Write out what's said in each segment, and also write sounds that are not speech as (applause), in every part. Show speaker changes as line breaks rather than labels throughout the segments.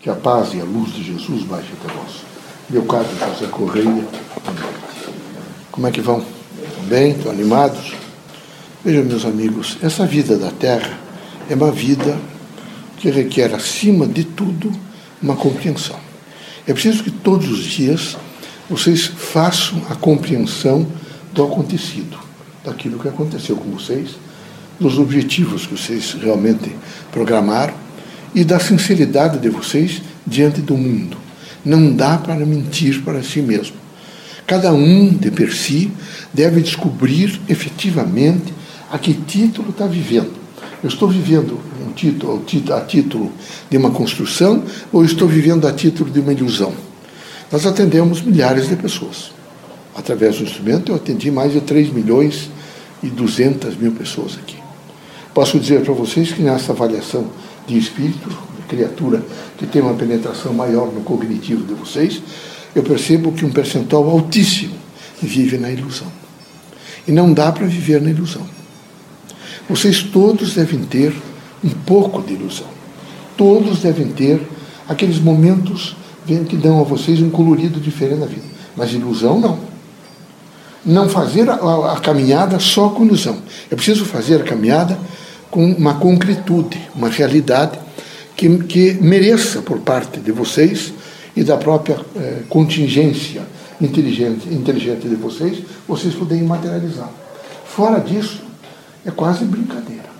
Que a paz e a luz de Jesus baixe até vós. Meu caro José Correia, como é que vão? Bem? Estão animados? Vejam, meus amigos, essa vida da Terra é uma vida que requer, acima de tudo, uma compreensão. É preciso que todos os dias vocês façam a compreensão do acontecido, daquilo que aconteceu com vocês, dos objetivos que vocês realmente programaram e da sinceridade de vocês diante do mundo. Não dá para mentir para si mesmo. Cada um de per si deve descobrir efetivamente a que título está vivendo. Eu estou vivendo um título, a título de uma construção ou estou vivendo a título de uma ilusão? Nós atendemos milhares de pessoas. Através do instrumento, eu atendi mais de 3 milhões e 200 mil pessoas aqui. Posso dizer para vocês que nessa avaliação de espírito, de criatura que tem uma penetração maior no cognitivo de vocês, eu percebo que um percentual altíssimo vive na ilusão. E não dá para viver na ilusão. Vocês todos devem ter um pouco de ilusão. Todos devem ter aqueles momentos que dão a vocês um colorido diferente na vida. Mas ilusão não. Não fazer a, a, a caminhada só com ilusão. É preciso fazer a caminhada com uma concretude, uma realidade que, que mereça por parte de vocês e da própria eh, contingência inteligente, inteligente de vocês, vocês poderem materializar. Fora disso, é quase brincadeira.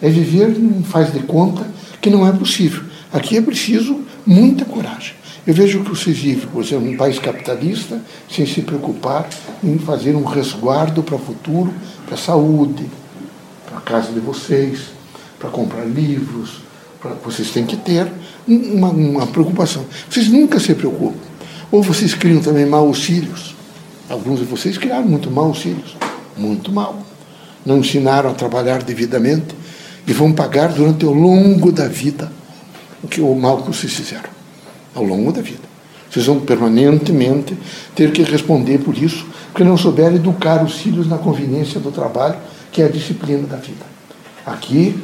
É viver em faz de conta que não é possível. Aqui é preciso muita coragem. Eu vejo que vocês vivem, por exemplo, num país capitalista, sem se preocupar em fazer um resguardo para o futuro, para a saúde, para a casa de vocês, para comprar livros. Pra, vocês têm que ter uma, uma preocupação. Vocês nunca se preocupam. Ou vocês criam também maus filhos. Alguns de vocês criaram muito maus filhos. Muito mal. Não ensinaram a trabalhar devidamente e vão pagar durante o longo da vida o que o mal que vocês fizeram ao longo da vida. Vocês vão permanentemente ter que responder por isso, porque não souberam educar os filhos na conveniência do trabalho, que é a disciplina da vida. Aqui,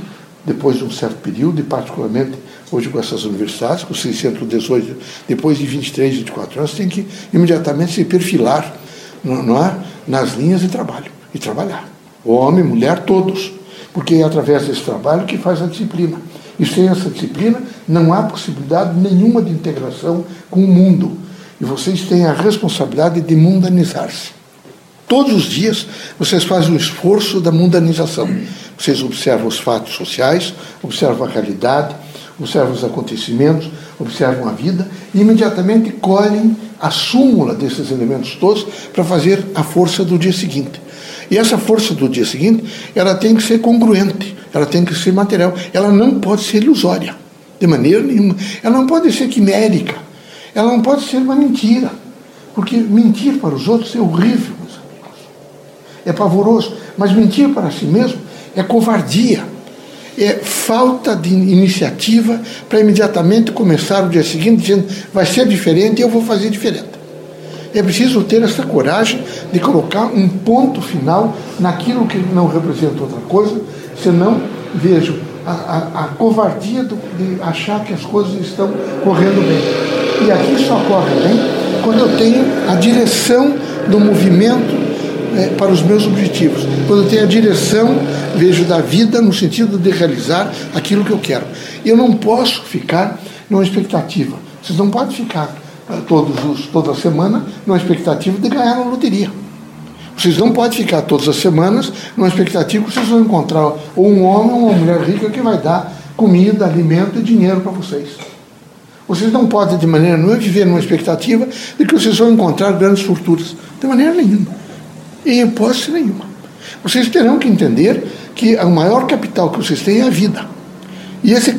depois de um certo período, e particularmente hoje com essas universidades, com 618, depois de 23, 24 anos, tem que imediatamente se perfilar não é? nas linhas de trabalho e trabalhar. Homem, mulher, todos. Porque é através desse trabalho que faz a disciplina. E sem essa disciplina, não há possibilidade nenhuma de integração com o mundo. E vocês têm a responsabilidade de mundanizar-se. Todos os dias vocês fazem um esforço da mundanização. Vocês observam os fatos sociais, observam a realidade, observam os acontecimentos, observam a vida e imediatamente colhem a súmula desses elementos todos para fazer a força do dia seguinte. E essa força do dia seguinte, ela tem que ser congruente, ela tem que ser material, ela não pode ser ilusória, de maneira nenhuma. Ela não pode ser quimérica, ela não pode ser uma mentira, porque mentir para os outros é horrível. É pavoroso, mas mentir para si mesmo é covardia. É falta de iniciativa para imediatamente começar o dia seguinte dizendo vai ser diferente e eu vou fazer diferente. É preciso ter essa coragem de colocar um ponto final naquilo que não representa outra coisa, senão vejo a, a, a covardia do, de achar que as coisas estão correndo bem. E aqui só corre bem quando eu tenho a direção do movimento é, para os meus objetivos. Quando eu tenho a direção, vejo da vida no sentido de realizar aquilo que eu quero. Eu não posso ficar numa expectativa. Vocês não podem ficar todos os, toda semana numa expectativa de ganhar na loteria. Vocês não podem ficar todas as semanas numa expectativa que vocês vão encontrar ou um homem ou uma mulher rica que vai dar comida, alimento e dinheiro para vocês. Vocês não podem, de maneira nenhuma, viver numa expectativa de que vocês vão encontrar grandes fortunas. De maneira nenhuma. Em hipótese nenhuma. Vocês terão que entender que o maior capital que vocês têm é a vida. E esse,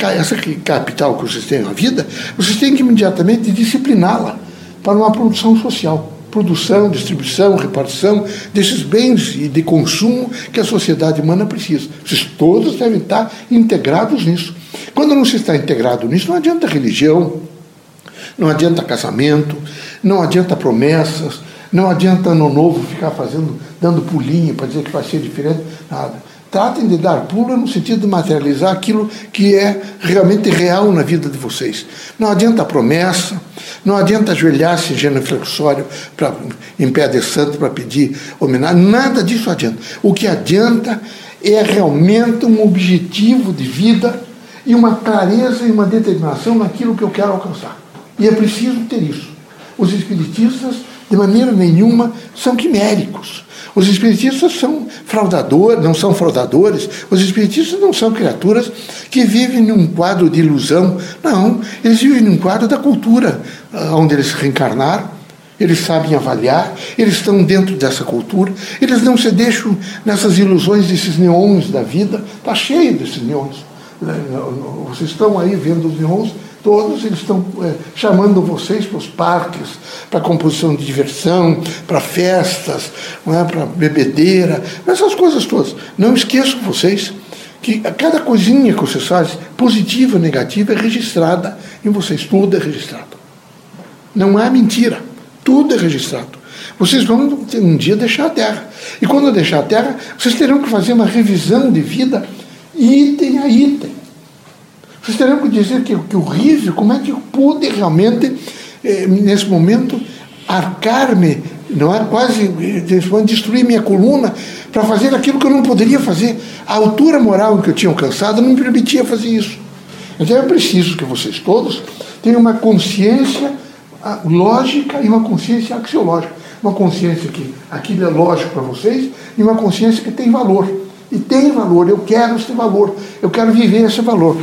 capital que vocês têm na vida, vocês têm que imediatamente discipliná-la para uma produção social. Produção, distribuição, repartição desses bens de consumo que a sociedade humana precisa. Vocês todos devem estar integrados nisso. Quando não se está integrado nisso, não adianta religião, não adianta casamento, não adianta promessas, não adianta ano novo ficar fazendo, dando pulinho para dizer que vai ser diferente, nada. Tratem de dar pulo no sentido de materializar aquilo que é realmente real na vida de vocês. Não adianta promessa, não adianta ajoelhar-se em genuflexório pra, em pé de santo para pedir homenagem, nada disso adianta. O que adianta é realmente um objetivo de vida e uma clareza e uma determinação naquilo que eu quero alcançar. E é preciso ter isso. Os espiritistas, de maneira nenhuma, são quiméricos. Os espiritistas são fraudadores, não são fraudadores. Os espiritistas não são criaturas que vivem num quadro de ilusão. Não, eles vivem num quadro da cultura ah, onde eles reencarnaram. Eles sabem avaliar, eles estão dentro dessa cultura, eles não se deixam nessas ilusões desses neons da vida. Está cheio desses neons. Vocês estão aí vendo os neons Todos eles estão é, chamando vocês para os parques, para composição de diversão, para festas, é, para bebedeira, essas coisas todas. Não esqueçam vocês que cada coisinha que vocês fazem, positiva ou negativa, é registrada em vocês. Tudo é registrado. Não há mentira. Tudo é registrado. Vocês vão um dia deixar a Terra. E quando deixar a Terra, vocês terão que fazer uma revisão de vida item a item. Vocês terão que dizer que, que horrível, como é que pude realmente, eh, nesse momento, arcar-me, não é? Quase eh, destruir minha coluna para fazer aquilo que eu não poderia fazer. A altura moral que eu tinha alcançado não me permitia fazer isso. Então é preciso que vocês todos tenham uma consciência ah, lógica e uma consciência axiológica. Uma consciência que aquilo é lógico para vocês e uma consciência que tem valor. E tem valor, eu quero esse valor, eu quero viver esse valor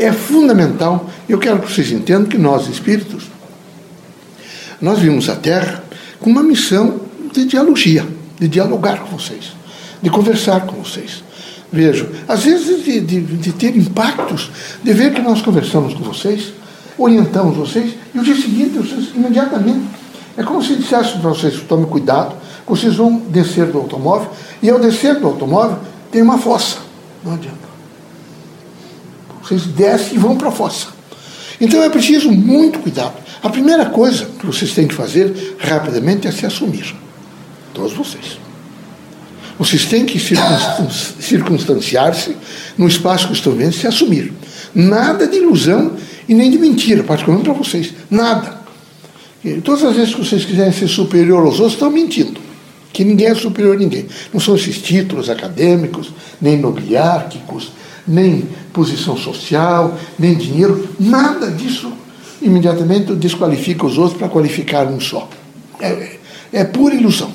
é fundamental. Eu quero que vocês entendam que nós, espíritos, nós vimos a Terra com uma missão de dialogia, de dialogar com vocês, de conversar com vocês. Vejo, às vezes de, de, de ter impactos, de ver que nós conversamos com vocês, orientamos vocês, e o dia seguinte, vocês imediatamente, é como se dissesse para vocês, tome cuidado, vocês vão descer do automóvel, e ao descer do automóvel tem uma fossa. Não adianta. Vocês descem e vão para a fossa. Então é preciso muito cuidado. A primeira coisa que vocês têm que fazer rapidamente é se assumir. Todos vocês. Vocês têm que (coughs) circunstanciar-se no espaço que estão vendo, se assumir. Nada de ilusão e nem de mentira, particularmente para vocês. Nada. E todas as vezes que vocês quiserem ser superior aos outros, estão mentindo. Que ninguém é superior a ninguém. Não são esses títulos acadêmicos, nem nobiliárquicos, nem posição social, nem dinheiro, nada disso imediatamente desqualifica os outros para qualificar um só. É, é pura ilusão.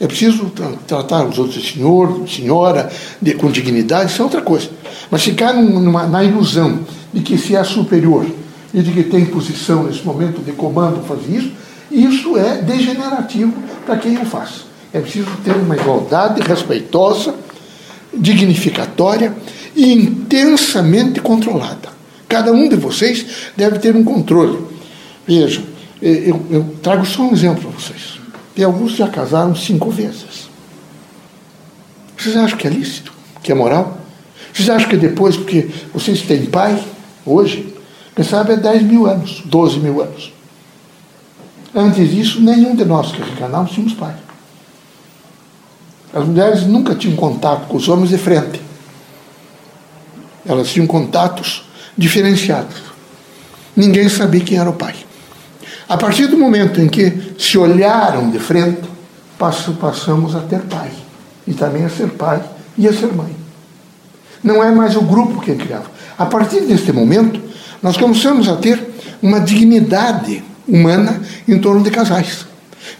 É preciso tratar os outros senhor, senhora, de, com dignidade, isso é outra coisa. Mas ficar numa, na ilusão de que se é superior e de que tem posição nesse momento de comando fazer isso, isso é degenerativo para quem o faz. É preciso ter uma igualdade respeitosa, dignificatória e intensamente controlada. Cada um de vocês deve ter um controle. Vejam, eu, eu trago só um exemplo para vocês. Tem alguns que já casaram cinco vezes. Vocês acham que é lícito? Que é moral? Vocês acham que depois, porque vocês têm pai, hoje, quem sabe é 10 mil anos, 12 mil anos. Antes disso, nenhum de nós que reencarnamos tínhamos pai. As mulheres nunca tinham contato com os homens de frente. Elas tinham contatos diferenciados. Ninguém sabia quem era o pai. A partir do momento em que se olharam de frente, passamos a ter pai. E também a ser pai e a ser mãe. Não é mais o grupo quem criava. A partir deste momento, nós começamos a ter uma dignidade humana em torno de casais.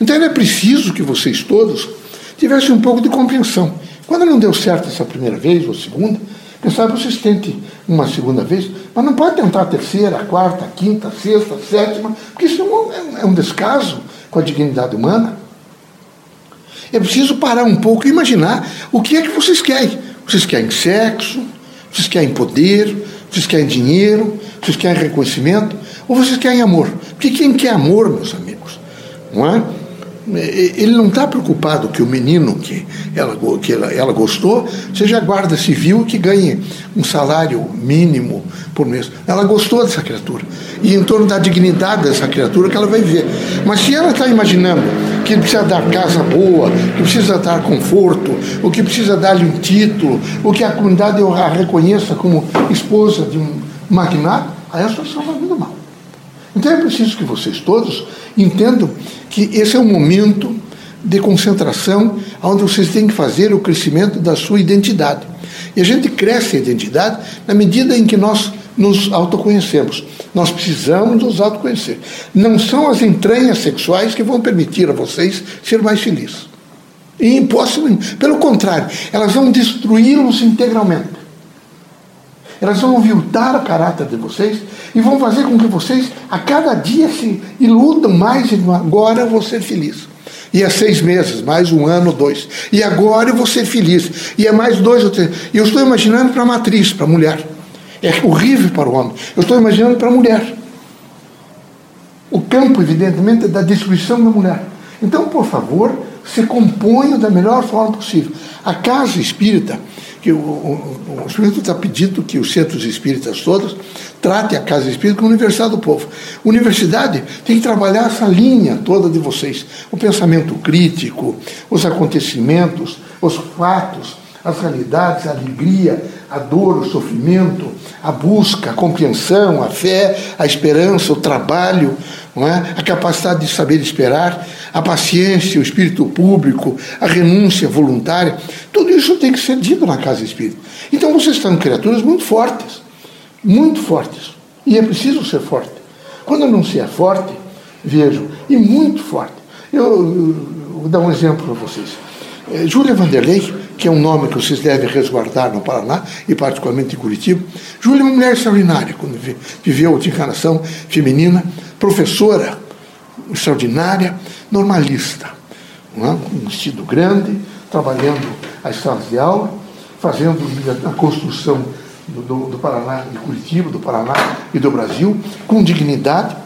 Então era preciso que vocês todos tivessem um pouco de compreensão. Quando não deu certo essa primeira vez ou segunda, quem sabe vocês tentem uma segunda vez, mas não pode tentar a terceira, a quarta, a quinta, a sexta, a sétima, porque isso é, é um descaso com a dignidade humana. É preciso parar um pouco e imaginar o que é que vocês querem. Vocês querem sexo, vocês querem poder, vocês querem dinheiro, vocês querem reconhecimento, ou vocês querem amor. Porque quem quer amor, meus amigos, não é? Ele não está preocupado que o menino que, ela, que ela, ela gostou seja guarda civil que ganhe um salário mínimo por mês. Ela gostou dessa criatura. E em torno da dignidade dessa criatura que ela vai ver. Mas se ela está imaginando que precisa dar casa boa, que precisa dar conforto, o que precisa dar-lhe um título, o que a comunidade a reconheça como esposa de um magnata, aí a situação vai vindo mal. Então é preciso que vocês todos entendam que esse é um momento de concentração onde vocês têm que fazer o crescimento da sua identidade. E a gente cresce a identidade na medida em que nós nos autoconhecemos. Nós precisamos nos autoconhecer. Não são as entranhas sexuais que vão permitir a vocês ser mais felizes. E impossível. Pelo contrário, elas vão destruí-los integralmente. Elas vão aviltar o caráter de vocês e vão fazer com que vocês, a cada dia, se iludam mais e agora eu vou ser feliz. E é seis meses, mais um ano, dois. E agora eu vou ser feliz. E é mais dois ou três. E eu estou imaginando para a matriz, para a mulher. É horrível para o homem. Eu estou imaginando para a mulher. O campo, evidentemente, é da destruição da mulher. Então, por favor, se componham da melhor forma possível. A casa espírita que o, o, o Espírito está pedindo que os centros espíritas todos tratem a Casa Espírita como Universidade do Povo. Universidade tem que trabalhar essa linha toda de vocês: o pensamento crítico, os acontecimentos, os fatos, as realidades, a alegria, a dor, o sofrimento, a busca, a compreensão, a fé, a esperança, o trabalho, é? a capacidade de saber esperar, a paciência, o espírito público, a renúncia voluntária, tudo isso tem que ser dito na casa espírita. Então vocês estão criaturas muito fortes, muito fortes, e é preciso ser forte. Quando não se é forte, vejo, e muito forte. Eu, eu vou dar um exemplo para vocês. É, Júlia Vanderlei, que é um nome que vocês devem resguardar no Paraná, e particularmente em Curitiba. Júlia é uma mulher extraordinária, quando viveu de encarnação feminina, professora extraordinária, normalista, é? um vestido grande, trabalhando as salas de aula, fazendo a construção do, do, do Paraná, de Curitiba, do Paraná e do Brasil, com dignidade.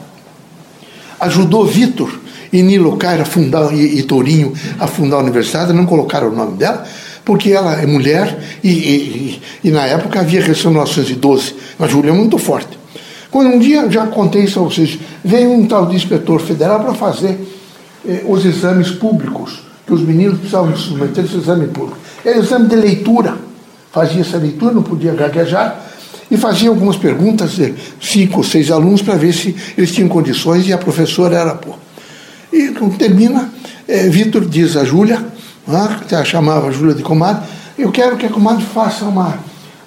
Ajudou Vitor e Nilo Caira fundar, e, e a fundar a universidade, não colocaram o nome dela, porque ela é mulher e, e, e na época havia Revolução 1912. Mas Júlia é muito forte. Quando um dia, já contei isso a vocês, veio um tal de inspetor federal para fazer eh, os exames públicos, que os meninos precisavam submeter esse exame público. Era exame de leitura. Fazia essa leitura, não podia gaguejar, e fazia algumas perguntas, cinco ou seis alunos, para ver se eles tinham condições, e a professora era pô. E termina, eh, Vitor diz a Júlia, ah, que chamava Júlia de comadre, eu quero que a comadre faça uma,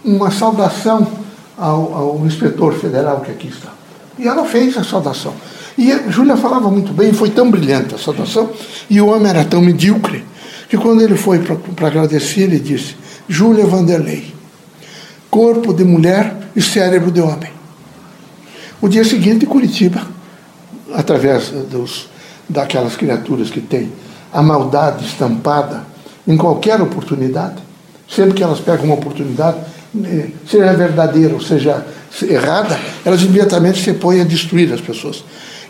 uma saudação ao, ao inspetor federal que aqui está. E ela fez a saudação. E a Júlia falava muito bem, foi tão brilhante a saudação, e o homem era tão medíocre, que quando ele foi para agradecer, ele disse: Júlia Vanderlei, corpo de mulher e cérebro de homem. O dia seguinte, Curitiba, através dos, daquelas criaturas que têm a maldade estampada em qualquer oportunidade, sempre que elas pegam uma oportunidade, eh, seja verdadeira ou seja errada, elas imediatamente se põem a destruir as pessoas.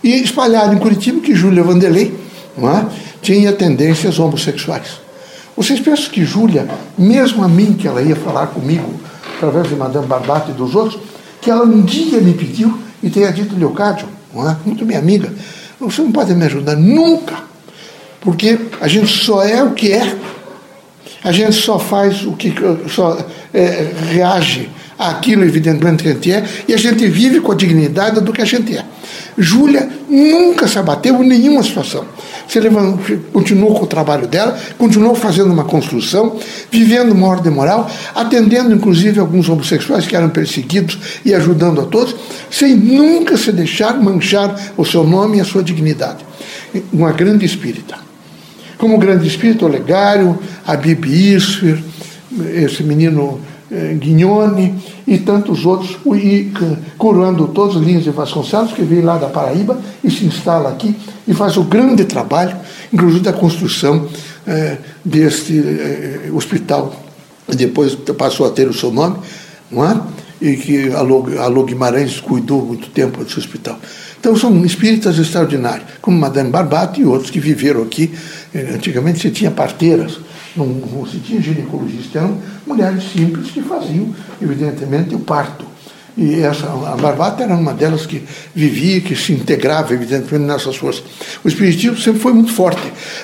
E espalhado em Curitiba que Júlia Vanderlei é, tinha tendências homossexuais. Vocês pensam que Júlia, mesmo a mim, que ela ia falar comigo, através de Madame Barbate e dos outros, que ela um dia me pediu e tenha dito, Leocádio, é, muito minha amiga, você não pode me ajudar nunca porque a gente só é o que é, a gente só faz o que só é, reage àquilo, evidentemente, que a gente é, e a gente vive com a dignidade do que a gente é. Júlia nunca se abateu em nenhuma situação. Se levantou, continuou com o trabalho dela, continuou fazendo uma construção, vivendo uma ordem moral, atendendo inclusive alguns homossexuais que eram perseguidos e ajudando a todos, sem nunca se deixar manchar o seu nome e a sua dignidade. Uma grande espírita como o grande espírito Olegário, a Bibi Isfer, esse menino eh, Guignone e tantos outros, e curando todos os linhas de Vasconcelos, que veio lá da Paraíba e se instala aqui e faz o grande trabalho, inclusive da construção eh, deste eh, hospital. Depois passou a ter o seu nome, não é? e que Alô Guimarães cuidou muito tempo desse hospital. Então são espíritas extraordinários, como Madame Barbato e outros que viveram aqui. Eh, antigamente se tinha parteiras, não, se tinha ginecologista, eram mulheres simples que faziam, evidentemente, o parto. E essa, a Barbata era uma delas que vivia, que se integrava, evidentemente, nessas forças. O Espiritismo sempre foi muito forte,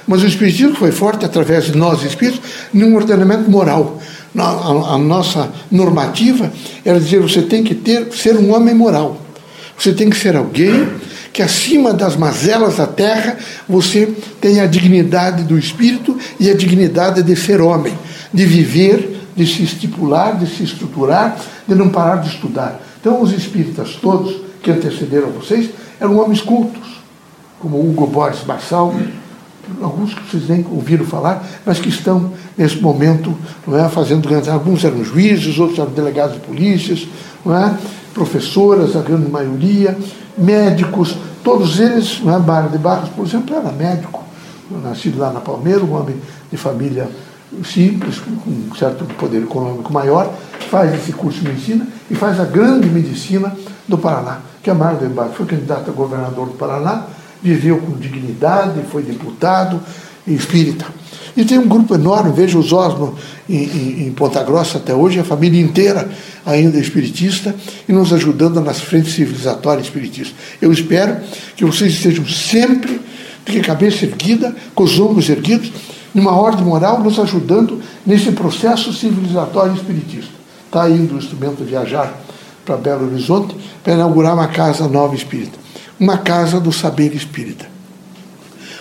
mas o Espiritismo foi forte através de nós, espíritos, num ordenamento moral. A, a nossa normativa era dizer: você tem que ter, ser um homem moral. Você tem que ser alguém que acima das mazelas da terra você tenha a dignidade do espírito e a dignidade de ser homem, de viver, de se estipular, de se estruturar, de não parar de estudar. Então, os espíritas todos que antecederam vocês eram homens cultos, como Hugo Borges Marçal, alguns que vocês nem ouviram falar, mas que estão nesse momento não é, fazendo grandes. Alguns eram juízes, outros eram delegados de polícias, não é, professoras, a grande maioria, médicos, todos eles, não é, Barra de Barros, por exemplo, era médico, nascido lá na Palmeira, um homem de família simples, com um certo poder econômico maior, faz esse curso de medicina e faz a grande medicina do Paraná, que é Mário de Barros, foi candidato a governador do Paraná, viveu com dignidade, foi deputado espírita. E tem um grupo enorme, veja os Osmo em, em, em, Ponta Grossa até hoje, a família inteira ainda é espiritista e nos ajudando nas frentes civilizatórias espiritistas. Eu espero que vocês estejam sempre de cabeça erguida, com os ombros erguidos, numa ordem moral, nos ajudando nesse processo civilizatório espiritista. Está indo o instrumento viajar para Belo Horizonte para inaugurar uma casa nova espírita, uma casa do saber espírita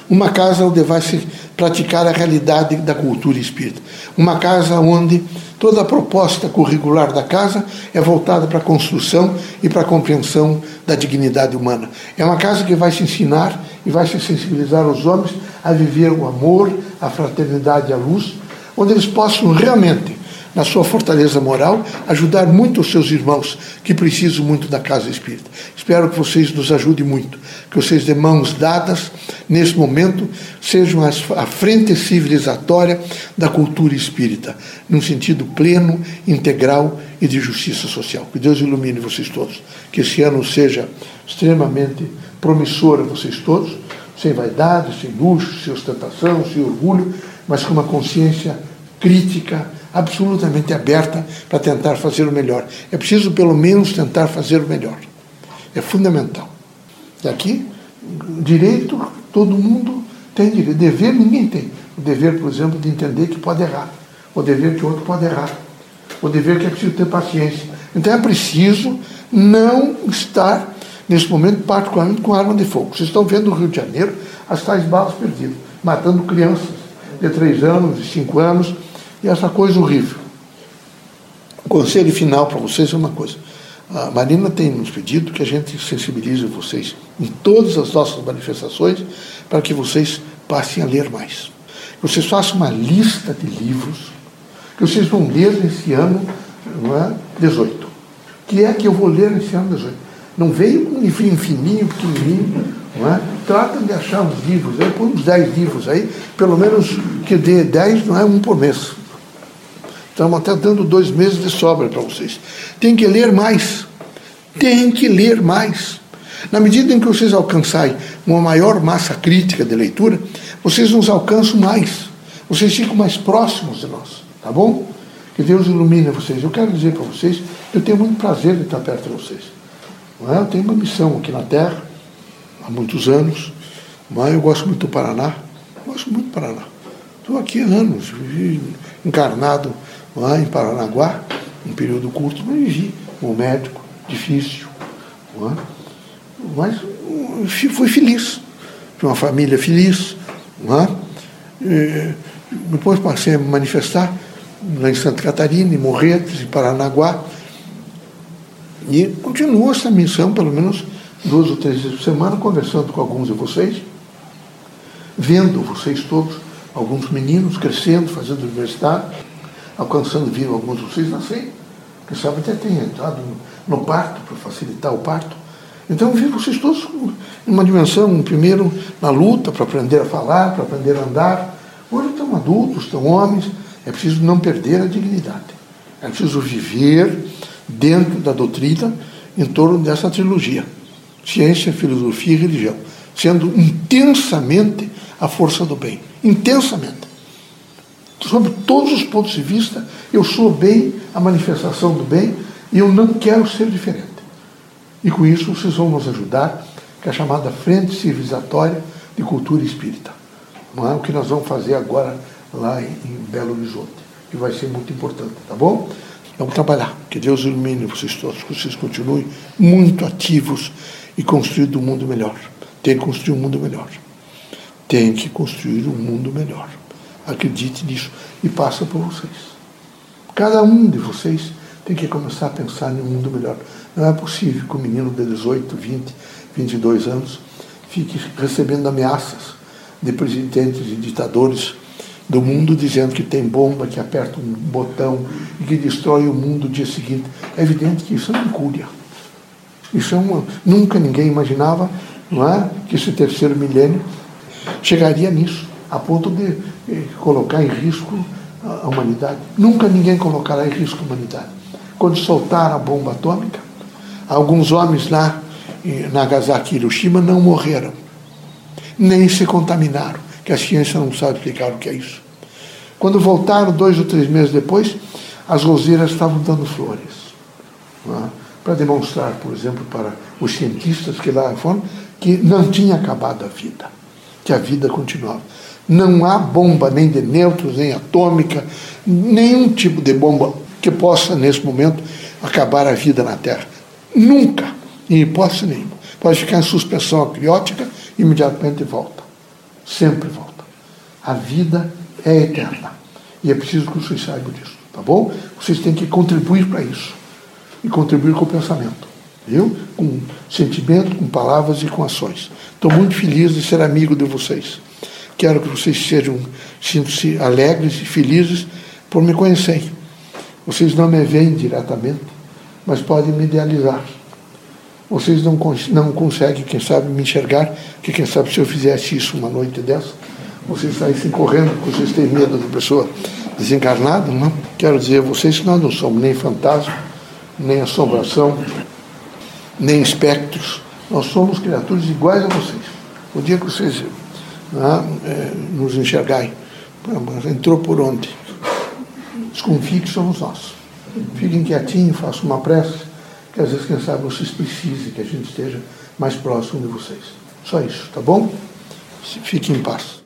uma casa onde vai se praticar a realidade da cultura espírita. Uma casa onde toda a proposta curricular da casa é voltada para a construção e para a compreensão da dignidade humana. É uma casa que vai se ensinar e vai se sensibilizar os homens a viver o amor, a fraternidade e a luz, onde eles possam realmente na sua fortaleza moral, ajudar muito os seus irmãos que precisam muito da casa espírita. Espero que vocês nos ajudem muito, que vocês de mãos dadas, nesse momento, sejam a frente civilizatória da cultura espírita, num sentido pleno, integral e de justiça social. Que Deus ilumine vocês todos. Que esse ano seja extremamente promissor a vocês todos, sem vaidade, sem luxo, sem ostentação, sem orgulho, mas com uma consciência crítica, absolutamente aberta para tentar fazer o melhor. É preciso, pelo menos, tentar fazer o melhor. É fundamental. E aqui, direito, todo mundo tem direito. Dever, ninguém tem. O dever, por exemplo, de entender que pode errar. O dever que outro pode errar. O dever que é preciso ter paciência. Então é preciso não estar, nesse momento, particularmente com arma de fogo. Vocês estão vendo no Rio de Janeiro as tais balas perdidas, matando crianças de 3 anos, de 5 anos, e essa coisa horrível. O conselho final para vocês é uma coisa. A Marina tem nos pedido que a gente sensibilize vocês em todas as nossas manifestações para que vocês passem a ler mais. Que vocês façam uma lista de livros que vocês vão ler nesse ano não é, 18. O que é que eu vou ler nesse ano 18? Não veio com um livrinho fininho, pequenininho, não é? Trata de achar uns livros, põe uns 10 livros aí, pelo menos que dê 10, não é um por mês. Estamos até dando dois meses de sobra para vocês. Tem que ler mais. Tem que ler mais. Na medida em que vocês alcançarem uma maior massa crítica de leitura, vocês nos alcançam mais. Vocês ficam mais próximos de nós. Tá bom? Que Deus ilumine vocês. Eu quero dizer para vocês, eu tenho muito prazer de estar perto de vocês. É? Eu tenho uma missão aqui na Terra, há muitos anos. Mas eu gosto muito do Paraná. gosto muito do Paraná. Estou aqui há anos, encarnado lá em Paranaguá, um período curto, mas vivi um médico, difícil. É? Mas fui feliz. Tinha uma família feliz. É? depois passei a me manifestar lá em Santa Catarina, em Morretes, em Paranaguá. E continuo essa missão, pelo menos duas ou três vezes por semana, conversando com alguns de vocês, vendo vocês todos, alguns meninos crescendo, fazendo universidade, alcançando vivo alguns de vocês nascer. Quem sabe até tenha entrado no parto, para facilitar o parto. Então, vi vocês todos em uma dimensão, primeiro na luta para aprender a falar, para aprender a andar. Hoje estão adultos, estão homens. É preciso não perder a dignidade. É preciso viver dentro da doutrina em torno dessa trilogia: ciência, filosofia e religião, sendo intensamente a força do bem. Intensamente sob todos os pontos de vista, eu sou bem a manifestação do bem E eu não quero ser diferente. E com isso vocês vão nos ajudar, que é a chamada Frente Civilizatória de Cultura Espírita. Não é o que nós vamos fazer agora lá em Belo Horizonte, que vai ser muito importante, tá bom? Vamos trabalhar. Que Deus ilumine vocês todos, que vocês continuem muito ativos e construindo um mundo melhor. Tem que construir um mundo melhor. Tem que construir um mundo melhor. Acredite nisso e passa por vocês. Cada um de vocês tem que começar a pensar em um mundo melhor. Não é possível que um menino de 18, 20, 22 anos fique recebendo ameaças de presidentes e ditadores do mundo dizendo que tem bomba, que aperta um botão e que destrói o mundo no dia seguinte. É evidente que isso é uma incúria. Isso é uma. Nunca ninguém imaginava não é, que esse terceiro milênio chegaria nisso, a ponto de eh, colocar em risco a humanidade. Nunca ninguém colocará em risco a humanidade. Quando soltaram a bomba atômica, alguns homens lá em Nagasaki e Hiroshima não morreram, nem se contaminaram que a ciência não sabe explicar o que é isso. Quando voltaram, dois ou três meses depois, as roseiras estavam dando flores. É? Para demonstrar, por exemplo, para os cientistas que lá foram, que não tinha acabado a vida, que a vida continuava. Não há bomba nem de nêutrons, nem atômica, nenhum tipo de bomba que possa, nesse momento, acabar a vida na Terra. Nunca, em hipótese nenhuma. Pode ficar em suspensão acriótica e imediatamente volta sempre volta. A vida é eterna. E é preciso que vocês saibam disso, tá bom? Vocês têm que contribuir para isso. E contribuir com o pensamento. Viu? Com sentimento, com palavras e com ações. Estou muito feliz de ser amigo de vocês. Quero que vocês sejam, sintam-se alegres e felizes por me conhecerem. Vocês não me veem diretamente, mas podem me idealizar. Vocês não, não conseguem, quem sabe, me enxergar, que quem sabe se eu fizesse isso uma noite dessa, vocês saíssem correndo, porque vocês têm medo da pessoa desencarnada, não? Quero dizer a vocês que nós não somos nem fantasma, nem assombração, nem espectros. Nós somos criaturas iguais a vocês. O dia que vocês né, é, nos enxergarem, entrou por onde? Desconfie que somos nós. Fiquem quietinhos, façam uma prece que às vezes, quem sabe, vocês precisem que a gente esteja mais próximo de vocês. Só isso, tá bom? Fiquem em paz.